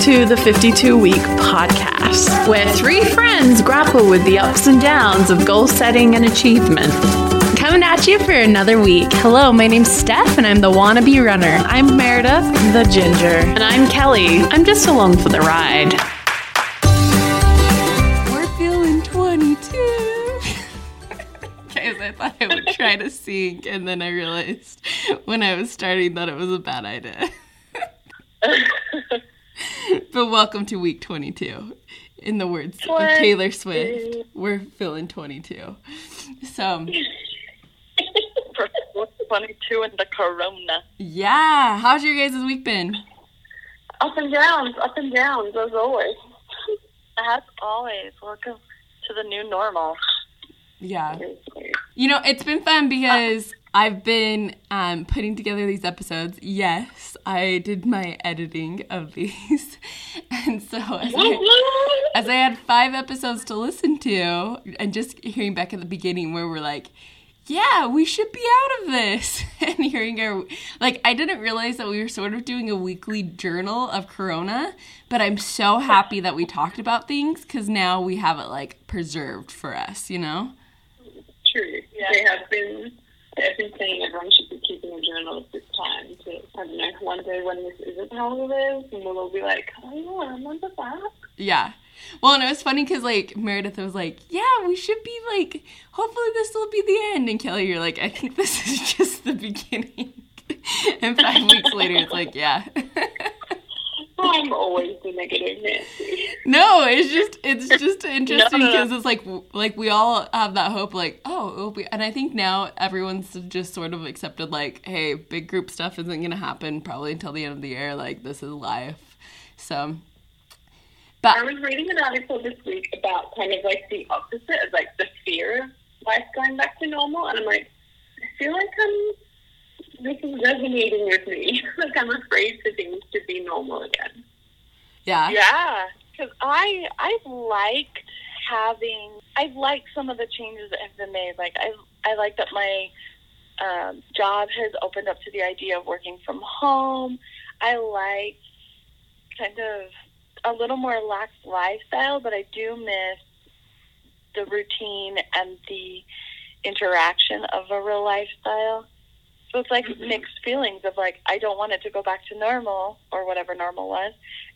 to the 52 Week Podcast, where three friends grapple with the ups and downs of goal setting and achievement. Coming at you for another week. Hello, my name's Steph, and I'm the wannabe runner. I'm Meredith, the ginger. And I'm Kelly. I'm just along for the ride. We're feeling 22. Guys, I thought I would try to sing, and then I realized when I was starting that it was a bad idea. but welcome to week 22. In the words of Taylor Swift, we're feeling 22. So, 22 in the corona. yeah, how's your guys' week been? Up and downs, up and downs, as always. As always, welcome to the new normal. Yeah. You know, it's been fun because I've been um, putting together these episodes. Yes, I did my editing of these. And so as I, as I had five episodes to listen to, and just hearing back at the beginning where we're like, yeah, we should be out of this. And hearing our, like, I didn't realize that we were sort of doing a weekly journal of Corona, but I'm so happy that we talked about things because now we have it, like, preserved for us, you know? True. They have been saying everyone should be keeping a journal at this time to I don't know, one day when this isn't how it is and we'll all be like, Oh yeah, I remember that. Yeah. Well, and it was funny because like Meredith was like, "Yeah, we should be like, hopefully this will be the end." And Kelly, you're like, "I think this is just the beginning." and five weeks later, it's like, "Yeah." I'm always the negative Nancy. no, it's just it's just interesting No, no, no. because it's like like we all have that hope, like, oh, it'll be, and I think now everyone's just sort of accepted, like, hey, big group stuff isn't gonna happen probably until the end of the year. Like, this is life. So, but I was reading an article this week about kind of like the opposite of like the fear of life going back to normal and I'm like, I feel like I'm this is resonating with me. like I'm afraid for things to be normal again. yeah, Yeah, because I I like having I like some of the changes that have been made. Like I I like that my um, job has opened up to the idea of working from home. I like kind of a little more relaxed lifestyle, but I do miss the routine and the interaction of a real lifestyle. So it's like mm-hmm. mixed feelings of like I don't want it to go back to normal or whatever normal was,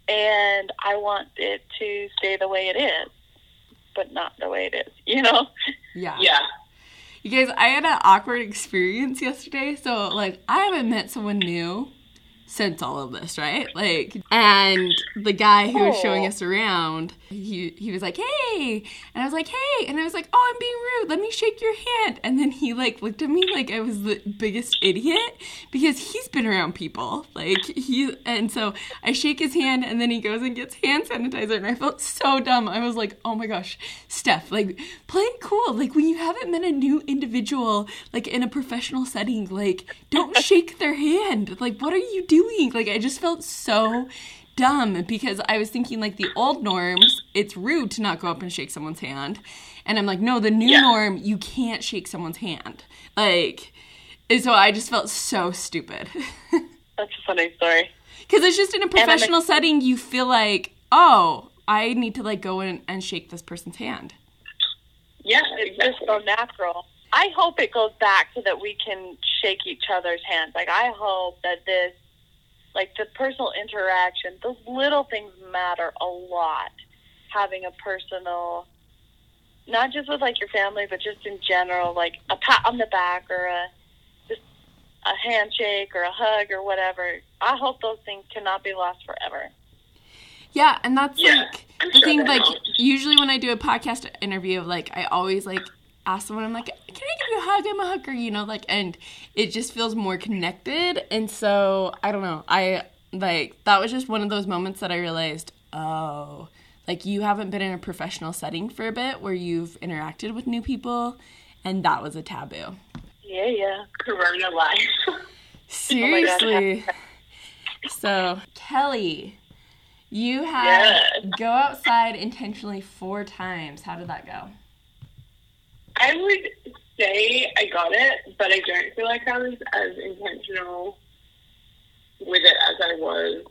and I want it to stay the way it is, but not the way it is. You know? yeah. Yeah. You guys, I had an awkward experience yesterday. So, like, I haven't met someone new since all of this, right? Like, and the guy who was showing us around, he he was like, "Hey," and I was like, "Hey," and I was like, "Oh, I'm being rude. Let me shake your hand." And then he like looked at me like I was the biggest idiot because he's been around people, like he. And so I shake his hand, and then he goes and gets hand sanitizer, and I felt so dumb. I was like, "Oh my gosh, Steph, like play it cool. Like when you haven't met a new individual, like in a professional setting, like don't shake their hand. Like what are you doing? Like I just felt so dumb because I was thinking like the old norms, it's rude to not go up and shake someone's hand. And I'm like, no, the new Yeah. norm, you can't shake someone's hand. Like and so I just felt so stupid. That's a funny story. Cuz it's just in a professional setting you feel like, "Oh, I need to like go in and shake this person's hand." Yeah, It's just so natural. I hope it goes back so that we can shake each other's hands. Like I hope that this, like the personal interaction, those little things matter a lot. Having a personal, not just with like your family, but just in general, like a pat on the back or a just a handshake or a hug or whatever. I hope those things cannot be lost forever. Yeah, and that's Yeah, like I'm the sure thing. Like won't. usually when I do a podcast interview, like I always like ask someone, I'm like, "Can I give you a hug? I'm a hugger," you know, like, and it just feels more connected. And so I don't know. I like that was just one of those moments that I realized, oh, like you haven't been in a professional setting for a bit where you've interacted with new people, and that was a taboo. Yeah, yeah. Corona life. Oh. Seriously. so Kelly, you had Yes. go outside intentionally four times. How did that go? I would say I got it, but I don't feel like I was as intentional with it as I was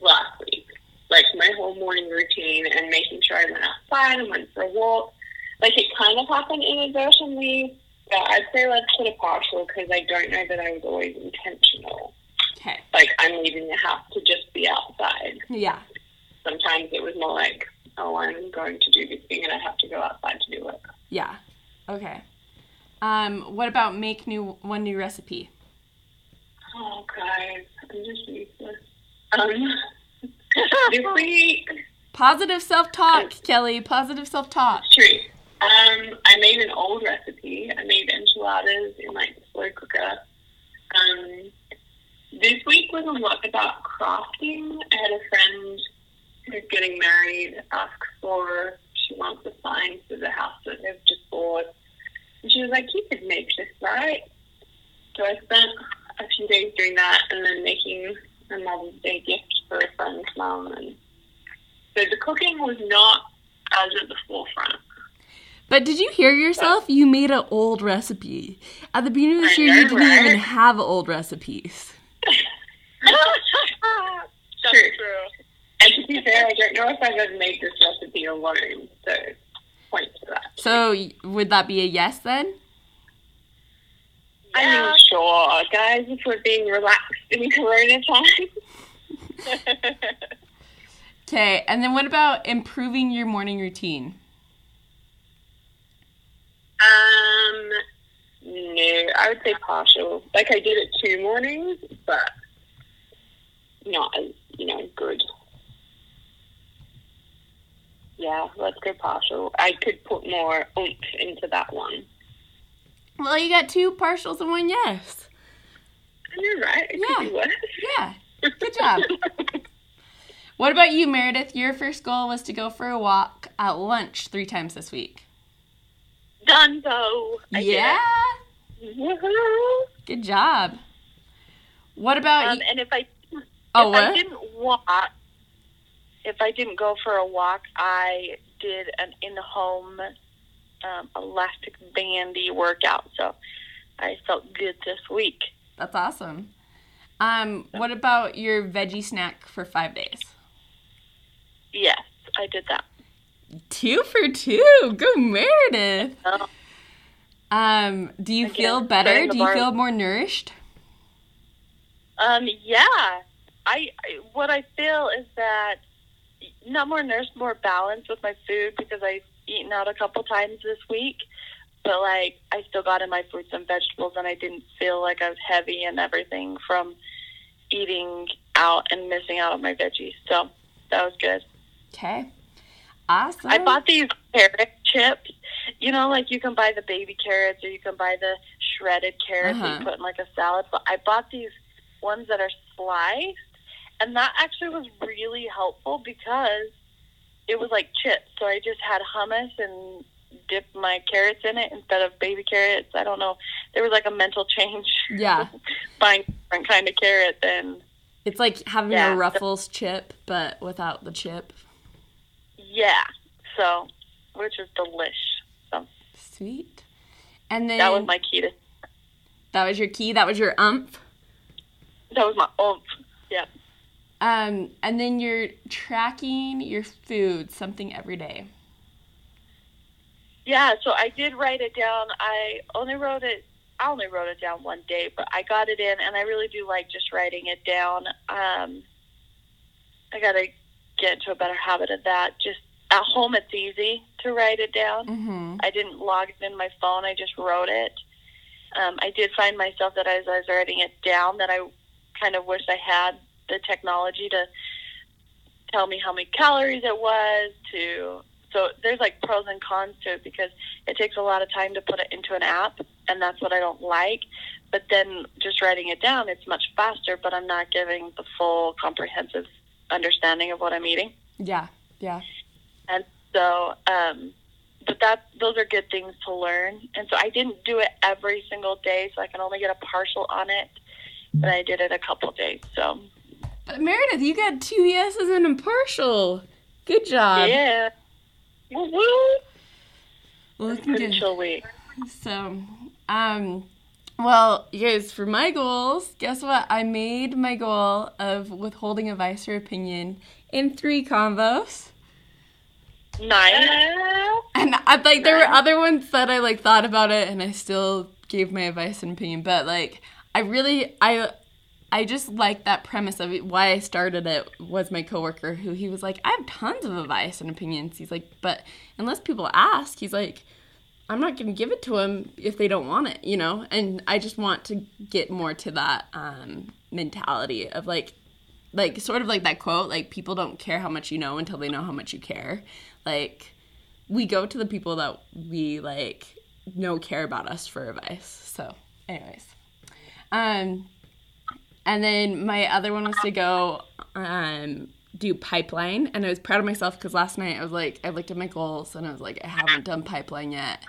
last week. Like my whole morning routine and making sure I went outside and went for a walk. Like it kind of happened inadvertently. But I'd say let's put a partial because I don't know that I was always intentional. Okay. Like I'm leaving the house to just be outside. Yeah. Sometimes it was more like, oh, I'm going to do this thing and I have to go outside to do it. Yeah. Okay. Um, what about make new one new recipe? Oh, guys, I'm just useless. Um, this week, Positive self talk, Kelly. Positive self talk. true. Um, I made an old recipe. I made enchiladas in like the slow cooker. Um, this week was a lot about crafting. I had a friend who's getting married ask for she wants a sign for the house that they've just bought. And she was like, You could make this, right? So I spent a few days doing that and then making a Mother's Day gift for a friend's mum and so the cooking was not as at the forefront. But did you hear yourself? You made an old recipe. At the beginning of I year, you didn't right? even have old recipes. That's True. true. And to I don't know if I've ever made this recipe alone, so point to that. So would that be a yes then? I mean, sure, guys, if we're being relaxed in Corona time. Okay, and then what about improving your morning routine? Um, no, I would say partial. Like I did it two mornings, but not as you know good. Yeah, let's go partial. I could put more oomph into that one. Well, you got two partials and one yes. You're right. It Yeah. could be worse. Yeah, good job. What about you, Meredith? Your first goal was to go for a walk at lunch three times this week. Done though. Yeah, Woohoo! good job. What about Um, you? and if I Oh, if I didn't walk, if I didn't go for a walk, I did an in-home um, elastic bandy workout. So I felt good this week. That's awesome. Um, what about your veggie snack for five days? Yes, I did that. Two for two. Go Meredith. Oh. Um, do you Again, feel better? Do you bar- feel more nourished? Um, yeah, I, I what I feel is that not more nourished, more balanced with my food because I've eaten out a couple times this week. But like, I still got in my fruits and vegetables, and I didn't feel like I was heavy and everything from eating out and missing out on my veggies. So that was good. Okay. Awesome. I bought these carrot chips. You know, like you can buy the baby carrots or you can buy the shredded carrots Uh-huh. you put in like a salad. But I bought these ones that are sliced, and that actually was really helpful because it was like chips. So I just had hummus and dipped my carrots in it instead of baby carrots. I don't know. There was like a mental change Yeah. buying a different kind of carrot than It's like having Yeah. a Ruffles chip, but without the chip. yeah. So, which is delish. So Sweet. And then that was my key to. that was your key. That was your umph. That was my oomph. Yeah. Um, and then you're tracking your food, something every day. Yeah, so I did write it down. I only wrote it. I only wrote it down one day, but I got it in, and I really do like just writing it down. Um, I got to get into a better habit of that. Just at home, it's easy to write it down. Mm-hmm. I didn't log it in my phone. I just wrote it. Um, I did find myself that as I was writing it down, that I kind of wished I had the technology to tell me how many calories it was. To so there's like pros and cons to it because it takes a lot of time to put it into an app, and that's what I don't like. But then just writing it down, it's much faster. But I'm not giving the full comprehensive understanding of what I'm eating. Yeah. Yeah. And so, um, but that those are good things to learn. And so I didn't do it every single day, so I can only get a partial on it. But I did it a couple days. So But Meredith, you got two yeses and impartial. Good job. yeah, woo woo. Looking good. week. So, um, Well, you guys, for my goals, guess what? I made my goal of withholding advice or opinion in three combos. Nice. And I like there were other ones that I like thought about it and I still gave my advice and opinion, but like I really I I just like that premise of it. Why I started it was my coworker who he was like, I have tons of advice and opinions. He's like, but unless people ask, he's like, I'm not going to give it to them if they don't want it, you know? And I just want to get more to that um, mentality of like, like sort of like that quote, like people don't care how much you know until they know how much you care. Like we go to the people that we like know care about us for advice. So, anyways. Um and then my other one was to go um, do pipeline, and I was proud of myself because last night I was like, I looked at my goals and I was like, I haven't done pipeline yet,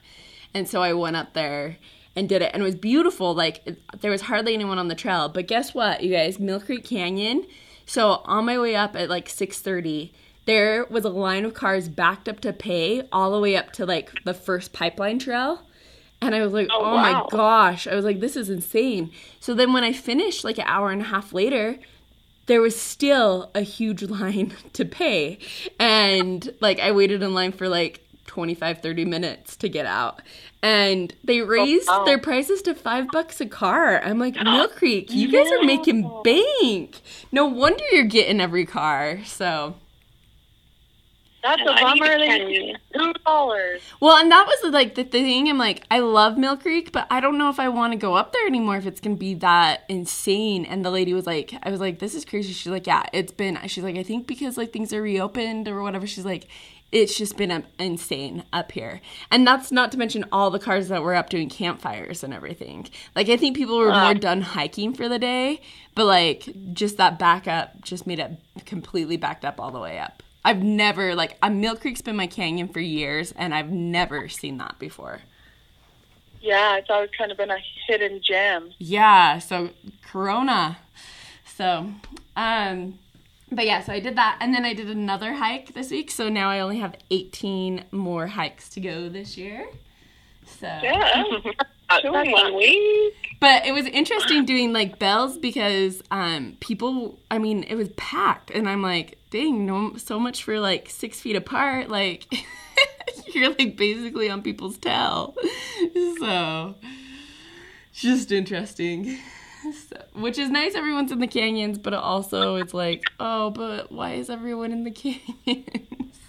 and so I went up there and did it, and it was beautiful. Like it, there was hardly anyone on the trail, but guess what, you guys, Mill Creek Canyon. So on my way up at like six thirty, there was a line of cars backed up to pay all the way up to like the first pipeline trail. And I was like, oh, oh wow. my gosh. I was like, this is insane. So then when I finished, like an hour and a half later, there was still a huge line to pay. And like, I waited in line for like 25, 30 minutes to get out. And they oh, raised oh, wow. their prices to five bucks a car. I'm like, Mill Creek, you guys are making bank. No wonder you're getting every car. So that's and a bummer. They two dollars. Well, and that was like the thing. I'm like, I love Mill Creek, but I don't know if I want to go up there anymore. If it's gonna be that insane. And the lady was like, I was like, this is crazy. She's like, yeah, it's been. She's like, I think because like things are reopened or whatever. She's like, it's just been insane up here. And that's not to mention all the cars that were up doing campfires and everything. Like I think people were uh, more done hiking for the day, but like just that backup just made it completely backed up all the way up. I've never like a Mill Creek's been my canyon for years, and I've never seen that before. Yeah, it's always kind of been a hidden gem. Yeah, so Corona. So, um, but yeah, so I did that, and then I did another hike this week. So now I only have 18 more hikes to go this year. So yeah, one week. But it was interesting doing like bells because um, people. I mean, it was packed, and I'm like, dang, no, so much for like six feet apart. Like you're like basically on people's tail. So just interesting. So, which is nice everyone's in the canyons, but also it's like, oh, but why is everyone in the canyons?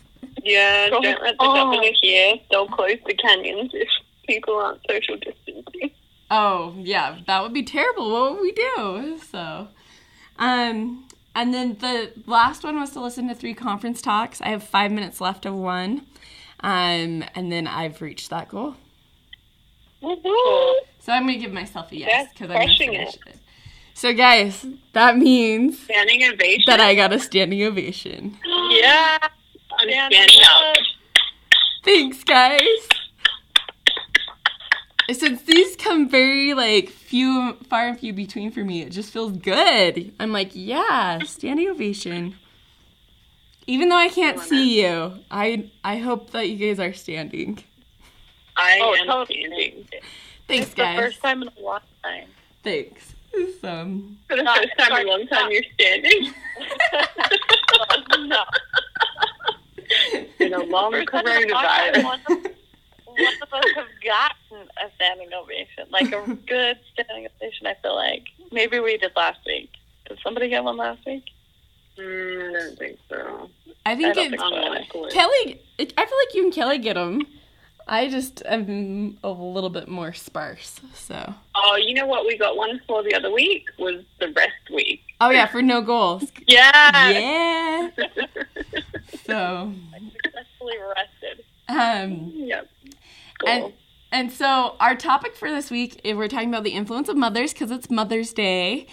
Yeah, don't let the oh. governor here. They'll close the canyons if people aren't social distancing. Oh, yeah, that would be terrible. What would we do? So, um, and then the last one was to listen to three conference talks. I have five minutes left of one. Um, and then I've reached that goal. Woo-hoo. So I'm gonna give myself a yes because I'm gonna finish it. it. So guys, that means standing ovation. That I got a standing ovation. yeah, I'm standing up. Thanks, guys since these come very like few far and few between for me, it just feels good. I'm like, yeah, standing ovation. Even though I can't see you, I I hope that you guys are standing. I oh, am totally. standing. Thanks, it's guys. The first time in a long time. Thanks. Um, For the first time in a long time, you're standing. no. In a long coronavirus one of us have gotten a standing ovation, like a good standing ovation. I feel like maybe we did last week. Did somebody get one last week? Mm, I don't think so. I think, I it's so. Kelly. It, I feel like you and Kelly get them. I just am a little bit more sparse, so. Oh, you know what we got one for the other week was the rest week. Oh yeah, for no goals. yeah. Yeah. so. I successfully rested. Um. Yep. Cool. And, and so our topic for this week, eh, we're talking about the influence of mothers because it's Mother's Day.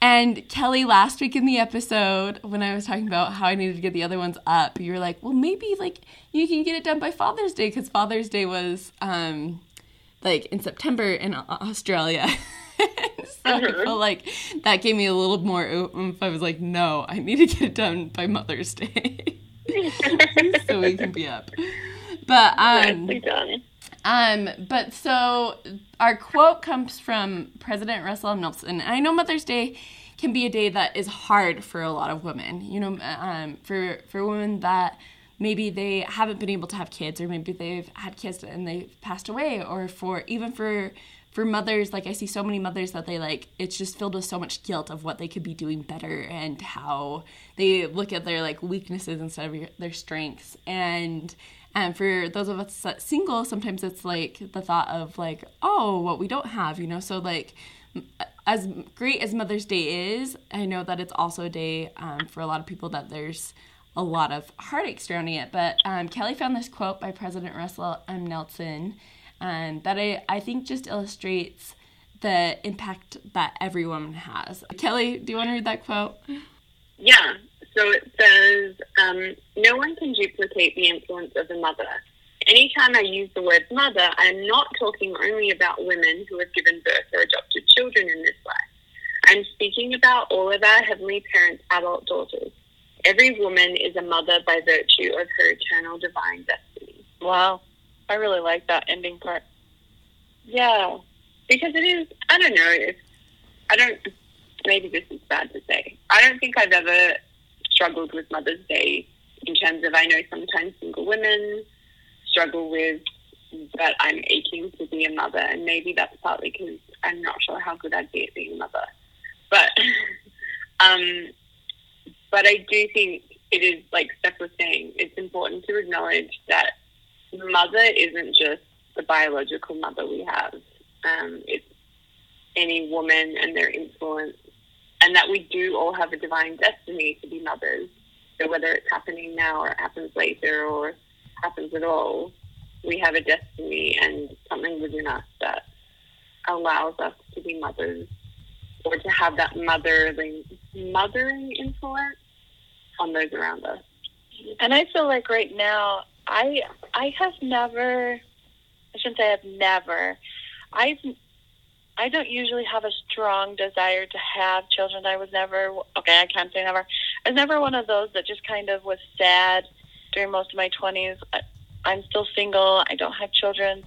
And Kelly, last week in the episode, when I was talking about how I needed to get the other ones up, you were like, "Well, maybe like you can get it done by Father's Day because Father's Day was um, like in September in Australia." so I felt like that gave me a little more oomph. I was like, "No, I need to get it done by Mother's Day, so we can be up." But um, Nicely done. Um, but so our quote comes from President Russell M. Nelson. I know Mother's Day can be a day that is hard for a lot of women. You know, um, for for women that maybe they haven't been able to have kids, or maybe they've had kids and they've passed away, or for even for for mothers, like I see so many mothers that they like, it's just filled with so much guilt of what they could be doing better and how they look at their like weaknesses instead of their strengths. And and for those of us single, sometimes it's like the thought of like, oh, what we don't have, you know. So like, as great as Mother's Day is, I know that it's also a day um, for a lot of people that there's a lot of heartache surrounding it. But um, Kelly found this quote by President Russell M. Nelson um, that I, I think just illustrates the impact that every woman has. Kelly, do you want to read that quote? Yeah. So it says, um, no one can duplicate the influence of a mother. Anytime I use the word mother, I'm not talking only about women who have given birth or adopted children in this life. I'm speaking about all of our Heavenly Parents' adult daughters. Every woman is a mother by virtue of her eternal divine destiny. Wow. I really like that ending part. Yeah, because it is. I don't know if I don't. Maybe this is bad to say. I don't think I've ever struggled with Mother's Day in terms of I know sometimes single women struggle with that I'm aching to be a mother, and maybe that's partly because I'm not sure how good I'd be at being a mother. But um, but I do think it is like Steph was saying. It's important to acknowledge that mother isn't just the biological mother we have. Um, it's any woman and their influence, and that we do all have a divine destiny to be mothers. So whether it's happening now or it happens later or happens at all, we have a destiny and something within us that allows us to be mothers or to have that mothering mothering influence on those around us. And I feel like right now I I have never I shouldn't say I've never. I've I don't usually have a strong desire to have children. I was never okay, I can't say never. I was never one of those that just kind of was sad during most of my 20s. I, I'm still single. I don't have children,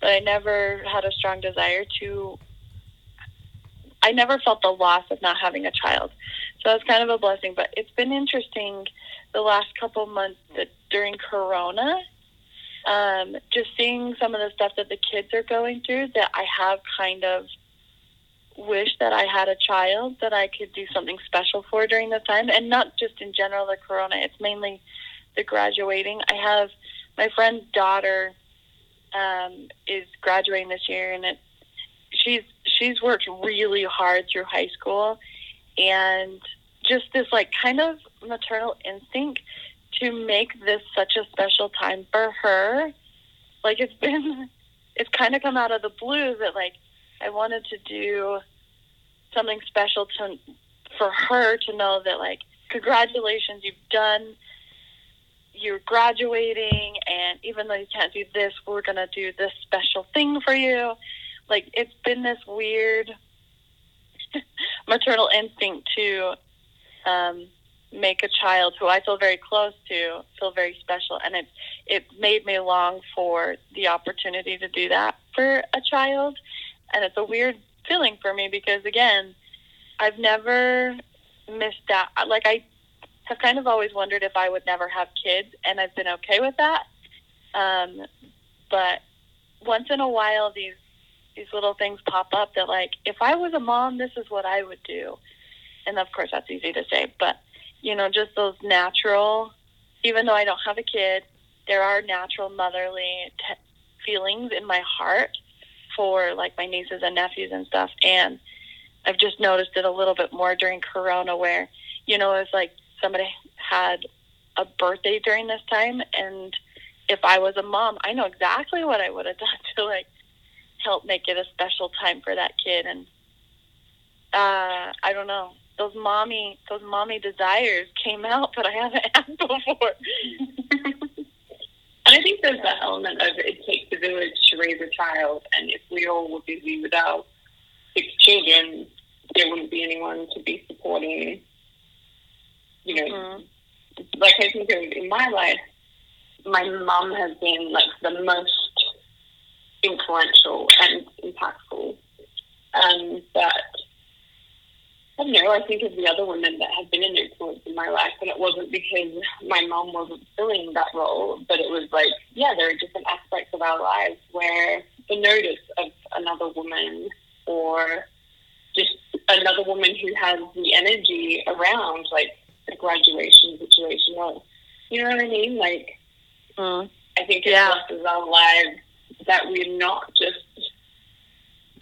but I never had a strong desire to I never felt the loss of not having a child. So it's kind of a blessing, but it's been interesting the last couple months that during Corona, um, just seeing some of the stuff that the kids are going through, that I have kind of wished that I had a child that I could do something special for during this time, and not just in general the Corona. It's mainly the graduating. I have my friend's daughter um, is graduating this year, and it she's she's worked really hard through high school, and just this like kind of maternal instinct to make this such a special time for her. Like it's been, it's kind of come out of the blue that like I wanted to do something special to for her to know that like congratulations, you've done. You're graduating, and even though you can't do this, we're gonna do this special thing for you. Like it's been this weird maternal instinct to um, make a child who I feel very close to feel very special, and it it made me long for the opportunity to do that for a child, and it's a weird feeling for me because again, I've never missed out. Like I have kind of always wondered if I would never have kids, and I've been okay with that. Um, but once in a while, these these little things pop up that like if I was a mom, this is what I would do. And of course, that's easy to say, but you know, just those natural, even though I don't have a kid, there are natural motherly t- feelings in my heart for like my nieces and nephews and stuff. And I've just noticed it a little bit more during Corona where, you know, it's like somebody had a birthday during this time. And if I was a mom, I know exactly what I would have done to like help make it a special time for that kid. And uh, I don't know those mommy those mommy desires came out that I haven't had before. and I think there's that element of it takes a village to raise a child, and if we all were busy with our six children, there wouldn't be anyone to be supporting. You know, mm-hmm. like I think in my life, my mom has been like the most influential and impactful. Um, but I don't know, I think of the other women that have been an influence in my life, and it wasn't because my mom wasn't filling that role, but it was like, yeah, there are different aspects of our lives where the notice of another woman or just another woman who has the energy around like a graduation situation or you know what I mean? Like Mm. I think it Yeah. blesses our lives that we're not just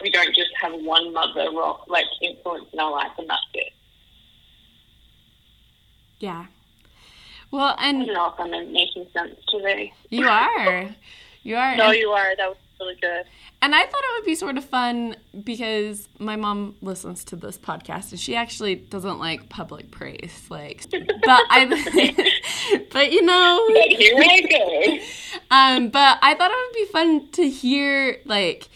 we don't just have one mother ro- like influence in our life and that's it. Yeah. Well, I and don't know if I'm making sense today. you are. You are. No, and- you are. That was really good. And I thought it would be sort of fun because my mom listens to this podcast and she actually doesn't like public praise. Like, but I, but you know, But here I go. um, but I thought it would be fun to hear, like,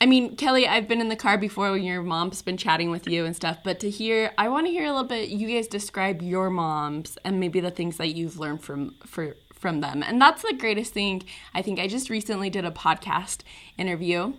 I mean, Kelly, I've been in the car before when your mom's been chatting with you and stuff, but to hear, I want to hear a little bit. You guys describe your moms and maybe the things that you've learned from for from them, and that's the greatest thing. I think I just recently did a podcast interview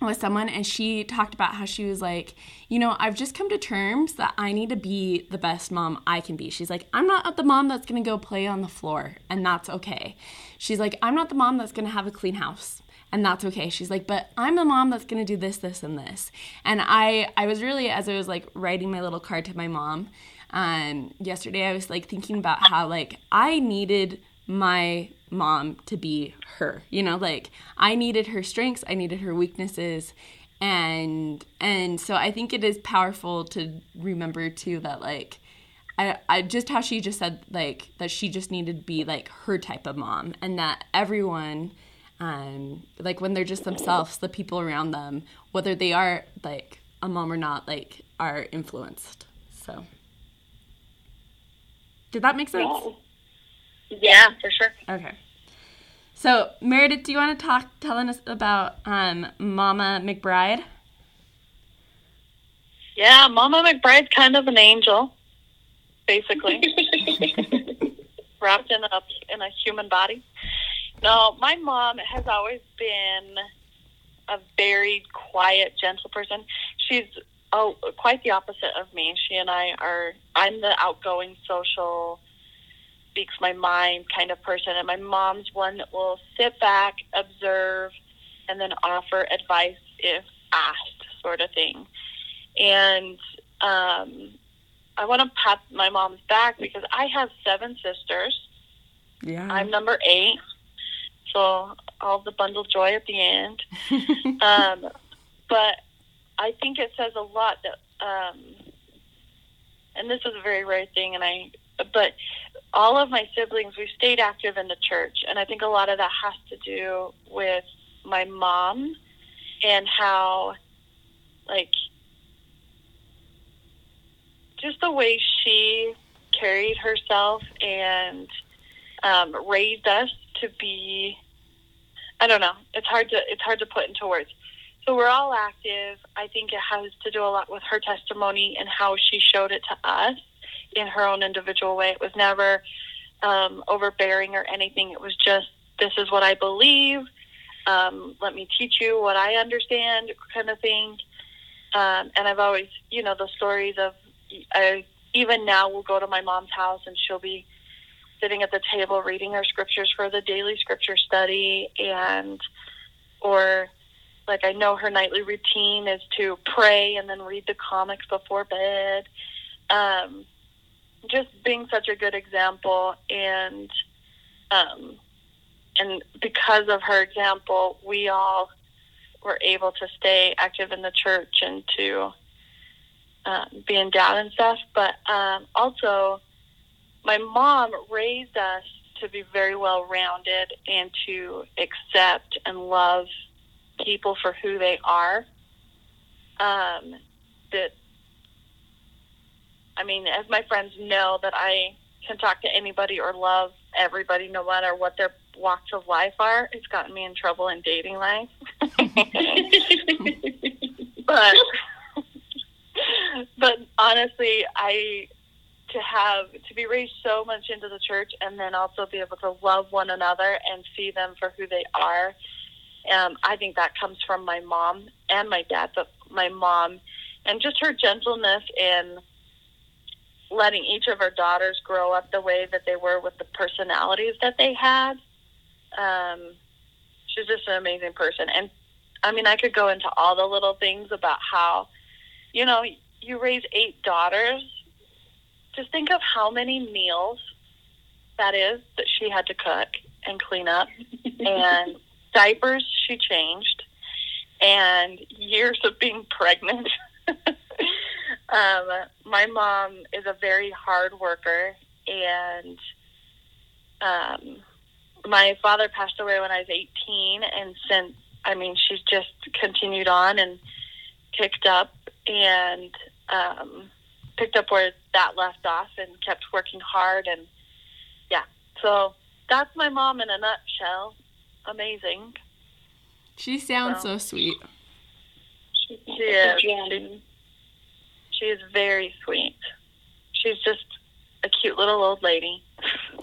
with someone and she talked about how she was like, you know, I've just come to terms that I need to be the best mom I can be. She's like, I'm not the mom that's going to go play on the floor and that's okay. She's like, I'm not the mom that's going to have a clean house and that's okay. She's like, but I'm the mom that's to do this this and this. And I I was really as I was like writing my little card to my mom um yesterday I was like thinking about how like I needed my mom to be her you know like i needed her strengths i needed her weaknesses and and so i think it is powerful to remember too that like I, I just how she just said like that she just needed to be like her type of mom and that everyone um like when they're just themselves the people around them whether they are like a mom or not like are influenced so did that make sense Yeah, for sure. Okay. So, Meredith, do you want to talk, telling us about um, Mama McBride? Yeah, Mama McBride's kind of an angel, basically, wrapped in a in a human body. No, my mom has always been a very quiet, gentle person. She's oh, quite the opposite of me. She and I are. I'm the outgoing, social, speaks my mind kind of person, and my mom's one that will sit back, observe, and then offer advice if asked, sort of thing. And um, I want to pat my mom's back because I have seven sisters. Yeah. I'm number eight, so all the bundled joy at the end. um, but I think it says a lot that, um, and this is a very rare thing, and I, but all of my siblings, we stayed active in the church, and I think a lot of that has to do with my mom and how, like, just the way she carried herself and um, raised us to be. I don't know. It's hard to it's hard to put into words. So we're all active. I think it has to do a lot with her testimony and how she showed it to us in her own individual way. It was never um, overbearing or anything. It was just this is what I believe. Um, let me teach you what I understand, kind of thing. Um, and I've always, you know, the stories of I even now will go to my mom's house and she'll be sitting at the table reading her scriptures for the daily scripture study and or like I know her nightly routine is to pray and then read the comics before bed. Um, just being such a good example and um, and because of her example, we all were able to stay active in the church and to um, being down and stuff. But um, also, my mom raised us to be very well rounded and to accept and love people for who they are. Um, that, I mean, as my friends know, that I can talk to anybody or love everybody no matter what their walks of life are. It's gotten me in trouble in dating life. but but honestly, I to have to be raised so much into the church and then also be able to love one another and see them for who they are Um, I think that comes from my mom and my dad, but my mom and just her gentleness in letting each of her daughters grow up the way that they were with the personalities that they had. Um, she's just an amazing person. And I mean, I could go into all the little things about how, you know, you raise eight daughters. Just think of how many meals that is that she had to cook and clean up, and diapers she changed, and years of being pregnant. um, my mom is a very hard worker, and um, my father passed away when I was 18, and since I mean, she's just continued on and picked up and um, picked up where that left off and kept working hard and yeah. So that's my mom in a nutshell. Amazing. She sounds so, so sweet. She is. She, she is very sweet. She's just a cute little old lady.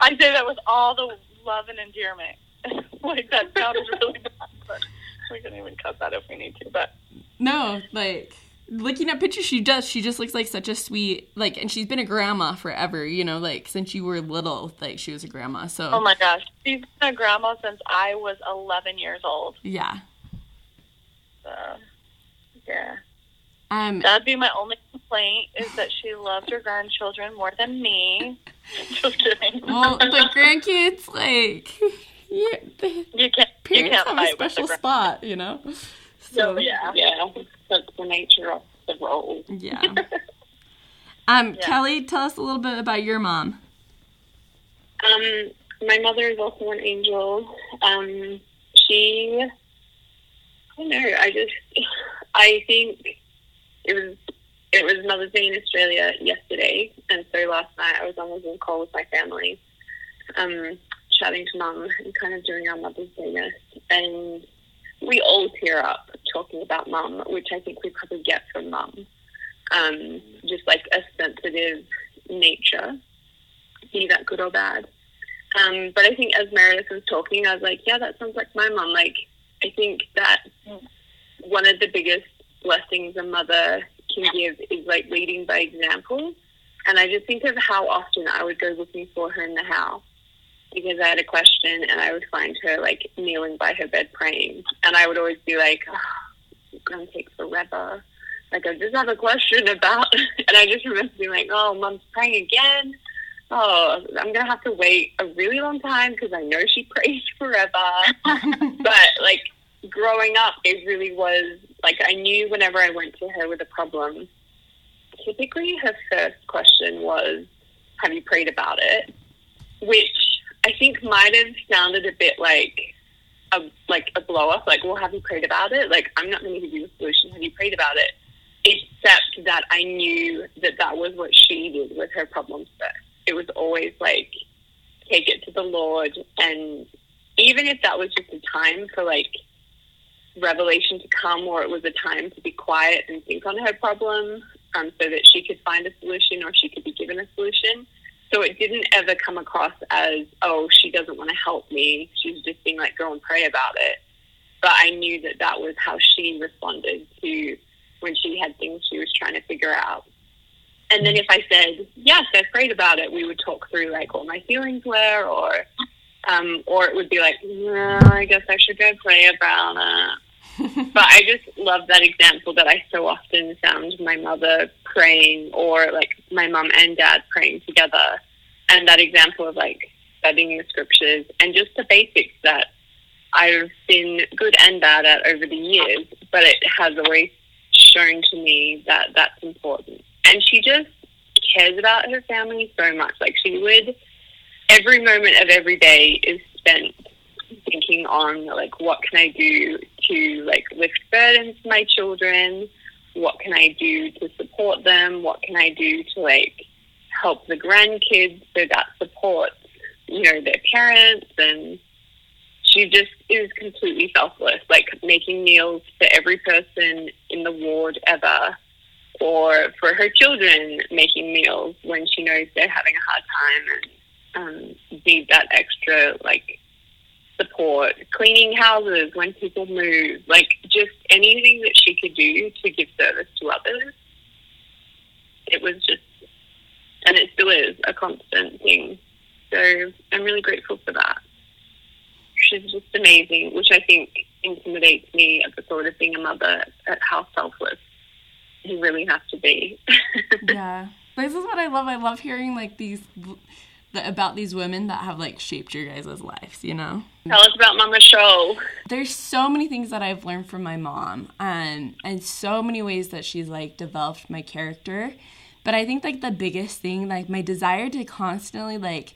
I say that with all the love and endearment. like that sounds really bad, but we can even cut that if we need to. But no, like looking at pictures, she does. She just looks like such a sweet, like, and she's been a grandma forever. You know, like since you were little, like she was a grandma. So oh my gosh, she's been a grandma since I was 11 years old. Yeah. So yeah. Um, That'd be my only complaint is that she loved her grandchildren more than me. Just kidding. Well, the grandkids, like, yeah, you can't. You can't have a special spot, you know. So yeah, yeah, that's the nature of the role. Yeah. um, yeah. Kelly, tell us a little bit about your mom. Um, my mother is also an angel. Um, she, I don't know. I just, I think it was it was Mother's Day in Australia yesterday, and so last night I was on a Zoom call with my family, um, chatting to Mum and kind of doing our Mother's Day list, and we all tear up talking about Mum, which I think we probably get from Mum, um, just like a sensitive nature, be that good or bad. Um, but I think as Meredith was talking, I was like, yeah, that sounds like my mum. Like, I think that one of the biggest blessings a mother can give is like leading by example. And I just think of how often I would go looking for her in the house because I had a question and I would find her like kneeling by her bed praying. And I would always be like, oh, it's going to take forever. Like, I just have a question about, and I just remember being like, oh, mom's praying again. Oh, I'm going to have to wait a really long time because I know she prays forever. but like, growing up, it really was like I knew whenever I went to her with a problem, typically her first question was, Have you prayed about it? Which I think might have sounded a bit like a like a blow up, like, well, have you prayed about it? Like, I'm not going to give you a solution. Have you prayed about it? Except that I knew that that was what she did with her problems first. It was always like, take it to the Lord. And even if that was just a time for like revelation to come or it was a time to be quiet and think on her problem um, so that she could find a solution or she could be given a solution. So it didn't ever come across as, oh, she doesn't want to help me. She's just being like, go and pray about it. But I knew that that was how she responded to when she had things she was trying to figure out. And then if I said, yes, I prayed about it, we would talk through like what my feelings were or um, or it would be like, no, I guess I should go pray about it but I just love that example that I so often found my mother praying or like my mom and dad praying together. And that example of like studying the scriptures and just the basics that I've been good and bad at over the years, but it has always shown to me that that's important. And she just cares about her family so much. Like she would, every moment of every day is spent thinking on like what can I do to like lift burdens for my children? What can I do to support them? What can I do to like help the grandkids so that supports, you know, their parents and she just is completely selfless, like making meals for every person in the ward ever, or for her children making meals when she knows they're having a hard time and um, need that extra like support, cleaning houses when people move, like just anything that she could do to give service to others. It was just, and it still is a constant thing. So I'm really grateful for that. She's just amazing, which I think intimidates me at the thought of being a mother, at how selfless you really have to be. yeah. This is what I love. I love hearing like these the, about these women that have like shaped your guys' lives, you know? Tell us about Mama Show. There's so many things that I've learned from my mom and and so many ways that she's like developed my character. But I think like the biggest thing, like my desire to constantly like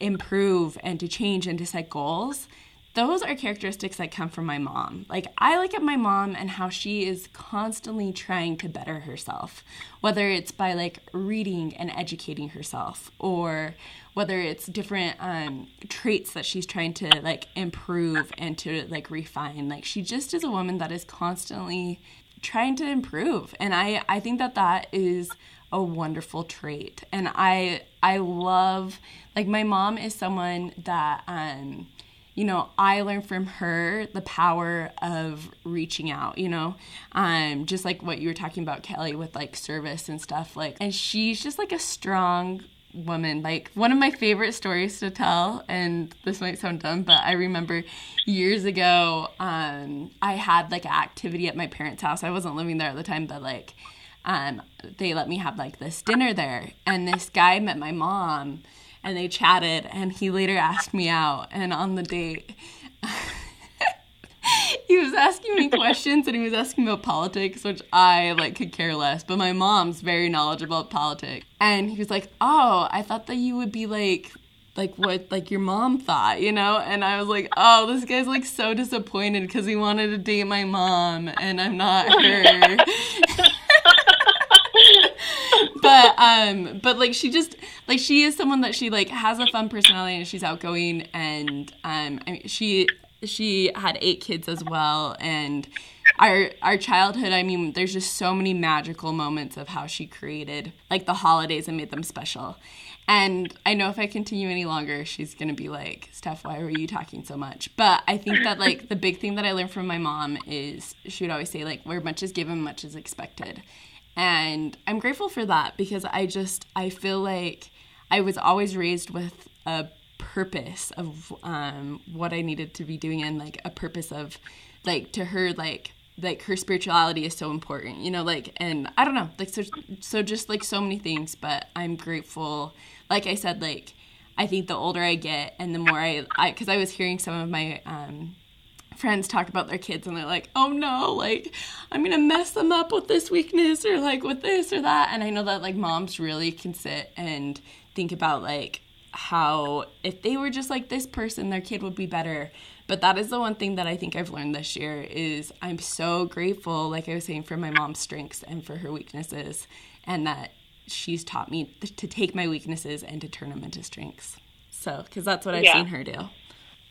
improve and to change and to set goals those are characteristics that come from my mom. Like, I look at my mom and how she is constantly trying to better herself, whether it's by like reading and educating herself, or whether it's different um, traits that she's trying to like improve and to like refine. Like, she just is a woman that is constantly trying to improve. And I, I think that that is a wonderful trait. And I, I love, like, my mom is someone that, um, you know, I learned from her the power of reaching out, you know, um, just like what you were talking about, Kelly, with like service and stuff. Like, and she's just like a strong woman. Like, one of my favorite stories to tell, and this might sound dumb, but I remember years ago, um, I had like an activity at my parents' house. I wasn't living there at the time, but like, um, they let me have like this dinner there, and this guy met my mom and they chatted and he later asked me out and on the date he was asking me questions and he was asking about politics which i like could care less but my mom's very knowledgeable about politics. And he was like oh i thought that you would be like like what like your mom thought you know? And i was like oh this guy's like so disappointed because he wanted to date my mom and i'm not her. But um but like she just like she is someone that she like has a fun personality and she's outgoing and um I mean, she she had eight kids as well and our our childhood i mean there's just so many magical moments of how she created like the holidays and made them special. And i know if i continue any longer she's gonna be like steph why were you talking so much? But i think that like the big thing that i learned from my mom is she would always say like where much is given much is expected. And I'm grateful for that because I just I feel like I was always raised with a purpose of um, what I needed to be doing and like a purpose of like to her like like her spirituality is so important you know like and i don't know like so so just like so many things but i'm grateful like i said like i think the older i get and the more i i because i was hearing some of my um friends talk about their kids and they're like, oh no, like I'm gonna mess them up with this weakness or like with this or that. And I know that like moms really can sit and think about like how if they were just like this person, their kid would be better. But that is the one thing that I think I've learned this year is I'm so grateful, like I was saying, for my mom's strengths and for her weaknesses, and that she's taught me to take my weaknesses and to turn them into strengths. So, because that's what I've yeah. seen her do.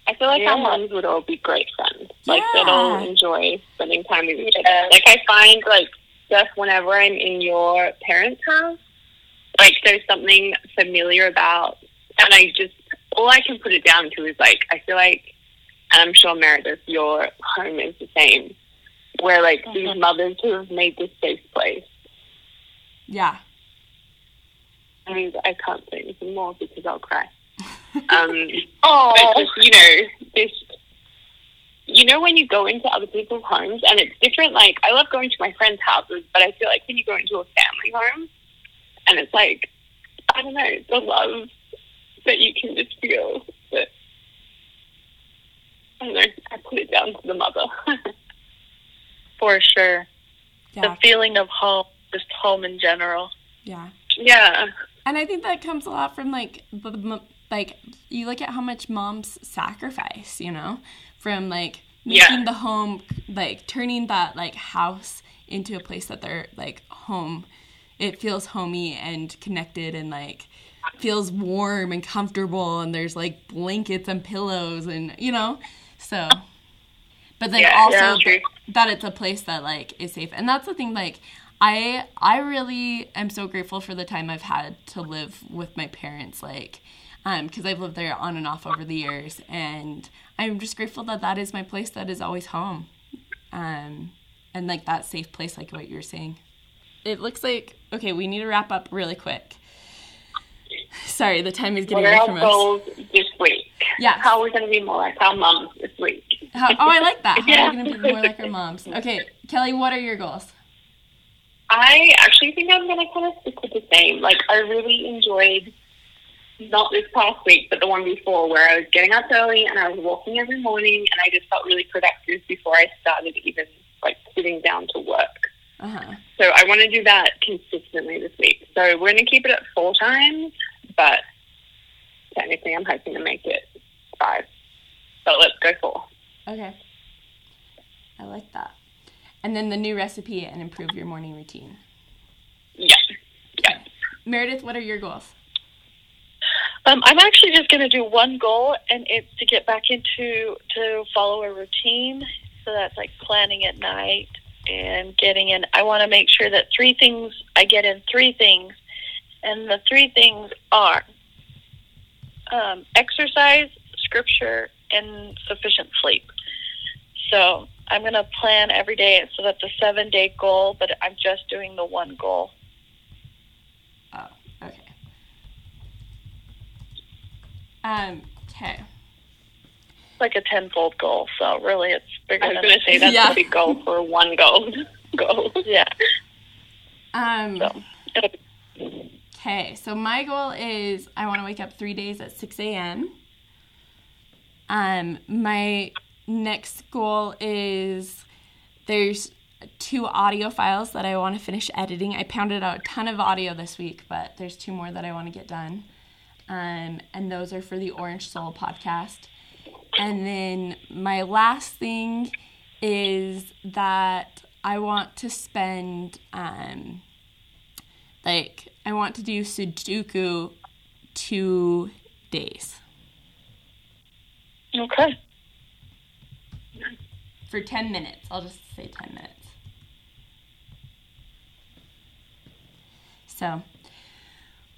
I feel like yeah. our moms would all be great friends. Like yeah. they'd all enjoy spending time with each other. Like I find like just whenever I'm in your parents' house, like there's something familiar about, and I just all I can put it down to is like I feel like, and I'm sure Meredith, your home is the same, where like mm-hmm. these mothers who have made this safe place. Yeah. I mean, I can't say anything more because I'll cry. Um, oh, just, you know, this. You know, when you go into other people's homes, and it's different. Like, I love going to my friends' houses, but I feel like when you go into a family home, and it's like, I don't know, the love that you can just feel. That I don't know. I put it down to the mother. For sure, yeah. the feeling of home, just home in general. Yeah. Yeah. And I think that comes a lot from like the like you look at how much moms sacrifice, you know, from like making yeah. the home like turning that like house into a place that they're like home. It feels homey and connected and like feels warm and comfortable and there's like blankets and pillows and you know so but then yeah, also yeah, that it's a place that like is safe and that's the thing like i i really am so grateful for the time i've had to live with my parents like um, because I've lived there on and off over the years, and I'm just grateful that that is my place that is always home, um, and like that safe place, like what you're saying. It looks like okay, we need to wrap up really quick. Sorry, the time is getting What are away our from us. goals this week? Yeah. How are we going to be more like our mums this week? How, oh, I like that. How Yeah. are we gonna be more like our moms? Okay, Kelly, what are your goals? I actually think I'm going to kind of stick with the same. Like, I really enjoyed not this past week, but the one before, where I was getting up early and I was walking every morning, and I just felt really productive before I started even like sitting down to work. Uh huh. So I want to do that consistently this week. So we're going to keep it at four times, but technically I'm hoping to make it five. But let's go four. Okay. I like that. And then the new recipe and improve your morning routine. Yeah. Yeah. Meredith, what are your goals? Um, I'm actually just going to do one goal, and it's to get back into to follow a routine. So that's like planning at night and getting in. I want to make sure that three things I get in three things, and the three things are um, exercise, scripture, and sufficient sleep. So I'm going to plan every day. So that's a seven day goal, but I'm just doing the one goal. Oh, okay. Um, okay. Like a tenfold goal. So really, it's bigger I was going to say that's Yeah. a big goal for one goal. goal. yeah. Um, So it'll be okay, so my goal is I want to wake up three days at 6 a.m. Um, my next goal is there's two audio files that I want to finish editing. I pounded out a ton of audio this week, but there's two more that I want to get done. Um, and those are for the Orange Soul podcast. And then my last thing is that I want to spend, um, like, I want to do Sudoku two days okay. for 10 minutes. I'll just say 10 minutes. So,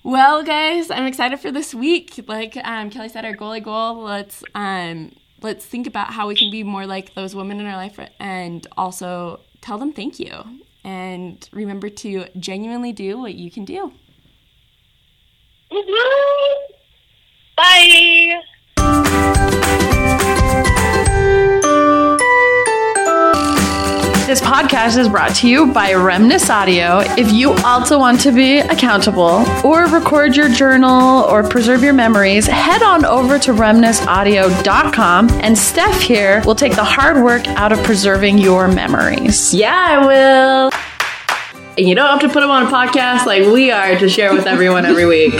well, guys, I'm excited for this week. Like um, Kelly said, our goalie goal. Let's um, let's think about how we can be more like those women in our life, and also tell them thank you. And remember to genuinely do what you can do. Bye. This podcast is brought to you by Remnus Audio. If you also want to be accountable or record your journal or preserve your memories, head on over to remnusaudio.com and Steph here will take the hard work out of preserving your memories. Yeah, I will. And you don't have to put them on a podcast like we are to share with everyone every week.